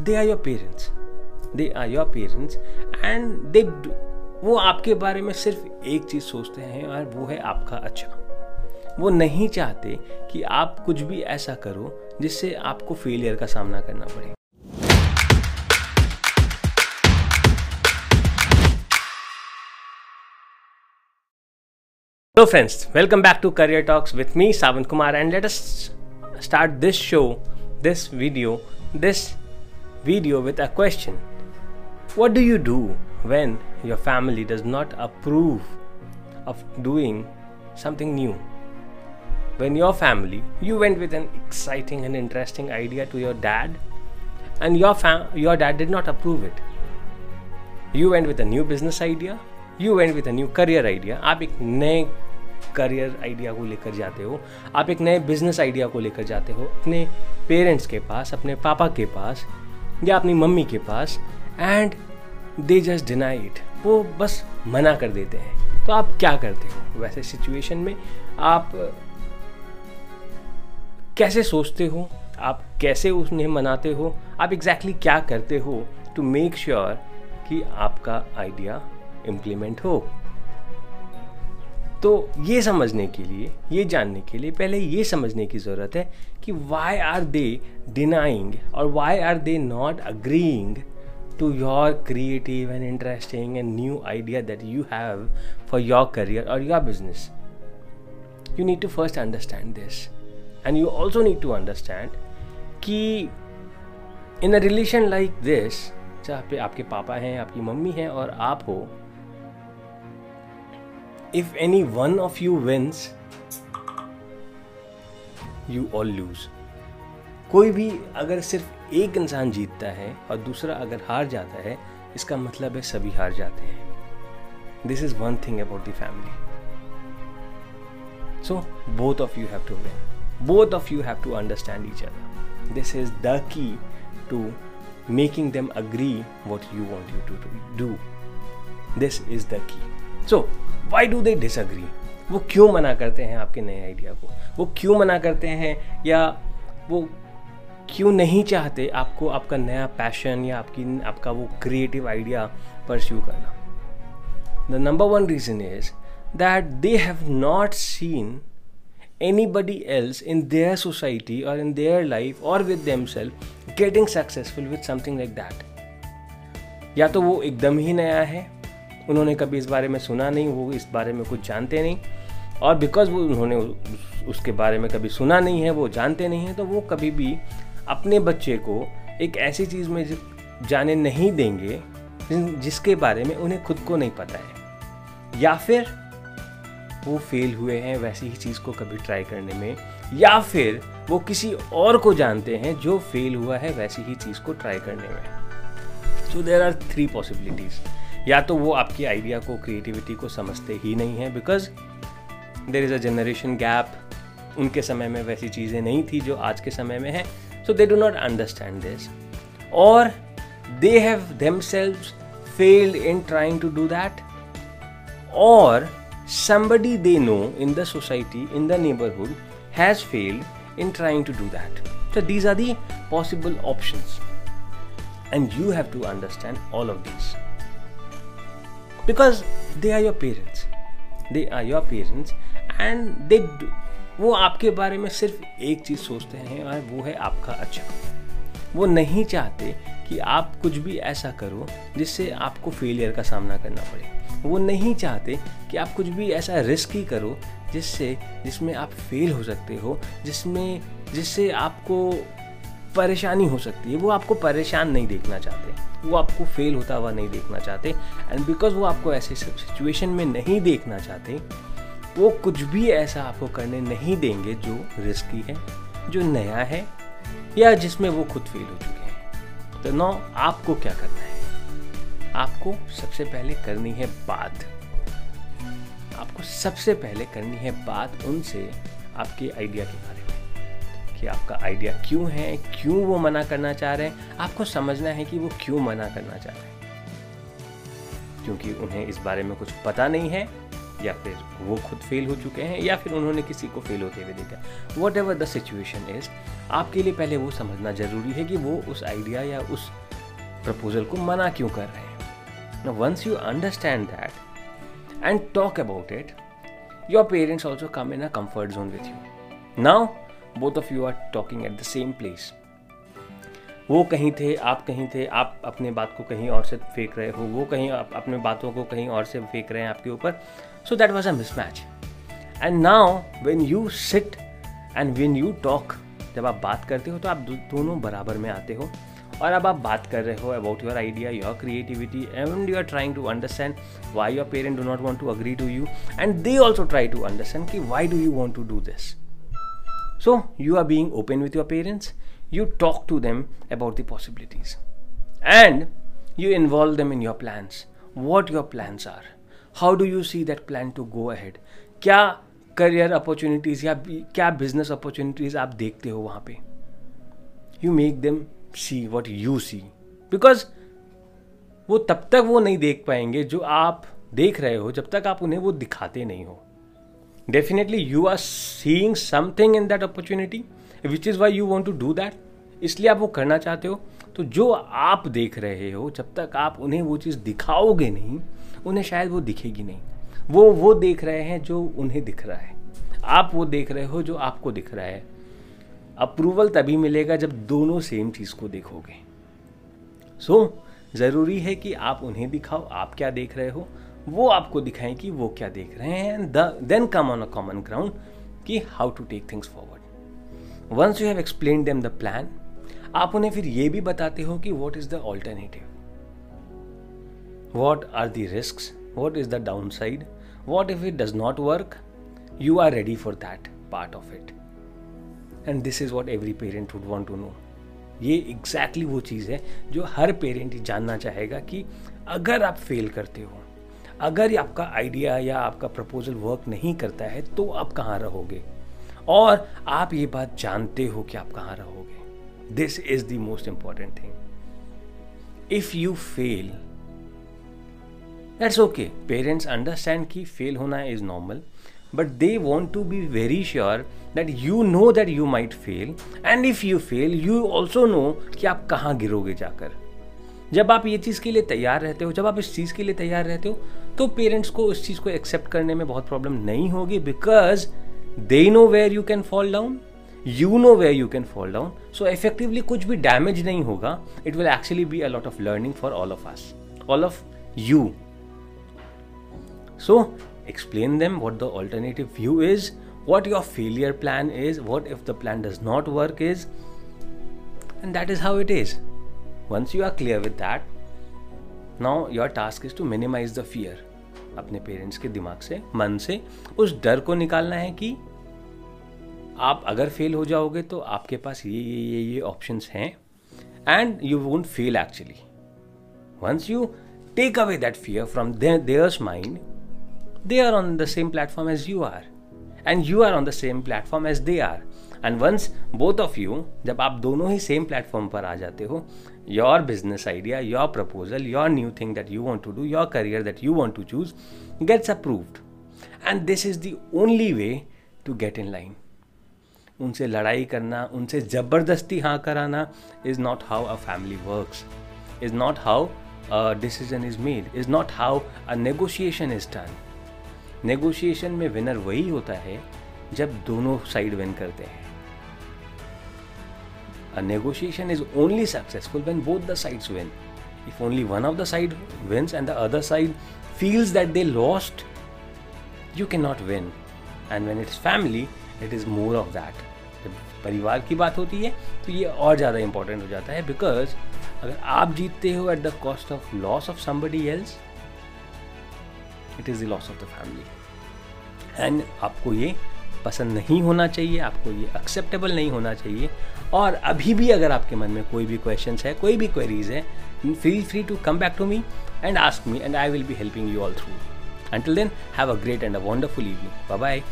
They are your parents they are your parents and they वो आपके बारे में सिर्फ़ एक चीज़ सोचते हैं और वो है आपका अच्छा। वो नहीं चाहते कि आप कुछ भी ऐसा करो जिससे आपको फेलियर का सामना करना पड़े। Hello friends welcome back to career talks with me Sawan Kumar and let us start this show this video this video with a question. What do you do when your family does not approve of doing something new? When your family, you went with an exciting and interesting idea to your dad and your fam- your dad did not approve it. You went with a new business idea, you went with a new career idea. आप एक नए career idea को लेकर जाते हो आप एक नए बिज़नेस आइडिया को लेकर जाते हो अपने पेरेंट्स के पास अपने पापा के पास या अपनी मम्मी के पास and they just deny it वो बस मना कर देते हैं। तो आप क्या करते हो? वैसे सिचुएशन में आप कैसे सोचते हो? आप कैसे उन्हें मनाते हो? आप एग्जैक्टली exactly क्या करते हो टू मेक श्योर कि आपका आइडिया इम्प्लीमेंट हो? तो ये समझने के लिए, ये जानने के लिए, पहले ये समझने की ज़रूरत है कि वाई आर दे डिनाइंग और why are they not agreeing to your creative and interesting and new idea that you have for your career और your business you need to first understand this and you also need to understand कि in a relation like this जहाँ पे आपके पापा हैं, आपकी mummy हैं और आप हो if any one of you wins, you all lose. कोई भी अगर सिर्फ़ एक इंसान जीतता है और दूसरा अगर हार जाता है, इसका मतलब है सभी हार जाते हैं। This is one thing about the family so both of you have to win both of you have to understand each other this is the key to making them agree what you want you to do this is the key so why do they disagree वो क्यों मना करते हैं आपके नए idea को? वो क्यों मना करते हैं या वो क्यों नहीं चाहते आपको आपका नया पैशन या आपकी, आपका वो क्रिएटिव आइडिया परस्यू करना? The number one reason is that they have not seen anybody else in their society or in their life or with themselves getting successful with something like that. या तो वो एकदम ही नया है उन्होंने कभी इस बारे में सुना नहीं, वो इस बारे में कुछ जानते नहीं। और बिकॉज़ वो उन्होंने उसके बारे में कभी सुना नहीं है, वो जानते नहीं हैं तो वो कभी भी अपने बच्चे को एक ऐसी चीज़ में जाने नहीं देंगे जिसके बारे में उन्हें खुद को नहीं पता है। या फिर वो फेल हुए हैं वैसी ही चीज़ को कभी ट्राई करने में, या फिर वो किसी और को जानते हैं जो फेल हुआ है वैसी ही चीज़ को ट्राई करने में। So there are three possibilities या तो वो आपकी आइडिया को क्रिएटिविटी को समझते ही नहीं हैं because there is a generation gap उनके समय में वैसी चीज़ें नहीं थी जो आज के समय में है. So they do not understand this और they have themselves failed in trying to do that और somebody they know in the society in the neighbourhood has failed in trying to do that so these are the possible option and you have to understand all of this because they are your parents they are your parents and they वो आपके बारे में सिर्फ़ एक चीज़ सोचते हैं और वो है आपका अच्छा। वो नहीं चाहते कि आप कुछ भी ऐसा करो जिससे आपको फेलियर का सामना करना पड़े। वो नहीं चाहते कि आप कुछ भी ऐसा रिस्क ही करो जिससे, जिसमें आप फेल हो सकते हो, जिसमें, जिससे आपको परेशानी हो सकती है। वो आपको परेशान नहीं देखना चाहते। वो आपको फेल होता हुआ नहीं देखना चाहते। एंड बिकॉज़ वो आपको ऐसे सिचुएशन में नहीं देखना चाहते, वो कुछ भी ऐसा आपको करने नहीं देंगे जो रिस्की है, जो नया है, या जिसमें वो खुद फेल हो चुके हैं। तो नो आपको क्या करना है? आपको सबसे पहले करनी है बात। आपको सबसे पहले करनी है बात उनसे आपके आइडिया के बारे में। कि आपका आइडिया क्यों है, क्यों वो मना करना चाह रहे हैं? आपको समझना है कि वो क्यों मना करना चाह रहे हैं। क्योंकि उन्हें इस बारे में कुछ पता नहीं है, या फिर वो खुद फेल हो चुके हैं, या फिर उन्होंने किसी को फेल होते हुए देखा। Whatever the situation is आपके लिए पहले वो समझना ज़रूरी है कि वो उस आइडिया या उस प्रपोजल को मना क्यों कर रहे हैं। Once you understand that and talk about it your parents also come in a comfort zone with you now both of you are talking at the same place वो कहीं थे, आप कहीं थे, आप अपने बात को कहीं और से फेंक रहे हो, वो कहीं, आप अपने बातों को कहीं और से फेंक रहे हैं आपके ऊपर। So that was a mismatch and now when you sit and when you talk जब आप बात करते हो तो आप दोनों बराबर में आते हो। और अब आप बात कर रहे हो about your idea your creativity and you are trying to understand why your parent do not want to agree to you and they also try to understand कि why do you want to do this so you are being open with your parents you talk to them about the possibilities and you involve them in your plans what your plans are how do you see that plan to go ahead क्या career opportunities या क्या business opportunities आप देखते हो वहाँ पे you make them see what you see because वो तब तक वो नहीं देख पाएँगे जो आप देख रहे हो जब तक आप उन्हें वो दिखाते नहीं हो definitely you are seeing something in that opportunity which is why you want to do that इसलिए आप वो करना चाहते हो तो जो आप देख रहे हो जब तक आप उन्हें वो चीज़ दिखाओगे नहीं उन्हें शायद वो दिखेगी नहीं। वो वो देख रहे हैं जो उन्हें दिख रहा है। आप वो देख रहे हो जो आपको दिख रहा है। अप्रूवल तभी मिलेगा जब दोनों सेम चीज़ को देखोगे। सो so, ज़रूरी है कि आप उन्हें दिखाओ आप क्या देख रहे हो वो आपको दिखाएँ कि वो क्या देख रहे हैं। Then come on a common ground कि how to take things forward once you have explain them the plan आप उन्हें फिर ये भी बताते हो कि what is the alternative what are the risk what is the downside what if it does not work you are ready for that part of it and this is what every parent would want to know ये exactly exactly वो चीज़ है जो हर parent जानना चाहेगा कि अगर आप fail करते हो अगर आपका आइडिया या आपका प्रपोजल वर्क नहीं करता है तो आप कहाँ रहोगे? और आप ये बात जानते हो कि आप कहाँ रहोगे? This is the most important thing if you fail that's okay parents understand कि फेल होना is normal but they want to be very sure that you know that you might fail and if you fail you also know कि आप कहाँ गिरोगे जाकर। जब आप ये चीज़ के लिए तैयार रहते हो, जब आप इस चीज़ के लिए तैयार रहते हो तो पेरेंट्स को इस चीज़ को एक्सेप्ट करने में बहुत प्रॉब्लम नहीं होगी because they know where you can fall down you know where you can fall down so effectively कुछ भी डैमेज नहीं होगा it will actually be a lot of learning for all of us all of you so explain them what the alternative view is what your failure plan is what if the plan does not work is and that is how it is once you are clear with that, now your task is to minimize the fear अपने parents के दिमाग से, मन से। उस डर को निकालना है कि आप अगर फेल हो जाओगे तो आपके पास ये ये ये ये ऑप्शन हैं। And you won't fail actually once you take away that fear from theirs mind they are on the same platform as you are and you are on the same platform as they are and once both of you जब आप दोनों ही same platform पर आ जाते हो your business idea your proposal your new thing that you want to do your career that you want to choose gets approved and this is the only way to get in line उनसे लड़ाई करना, उनसे ज़बरदस्ती हाँ कराना is not how a family works is not how decision is made is not how a negotiation is done negotiation में winner वही होता है जब दोनों साइड विन करते हैं। A negotiation is only successful when both the sides win. If only one of the side wins and the other side feels that they lost, you cannot win. And when it's family, it is more of that. जब परिवार की बात होती है तो ये और ज़्यादा इंपॉर्टेंट हो जाता है बिकॉज़ अगर आप जीतते हो at the cost of loss of somebody else it is the loss of the family and आपको ये पसंद नहीं होना चाहिए आपको ये एक्सेप्टेबल नहीं होना चाहिए और अभी भी अगर आपके मन में कोई भी क्वेश्चन है कोई भी क्वेरीज है feel free to come back to me and ask me and I will be helping you all through Until then, have a great and a wonderful evening. Bye bye.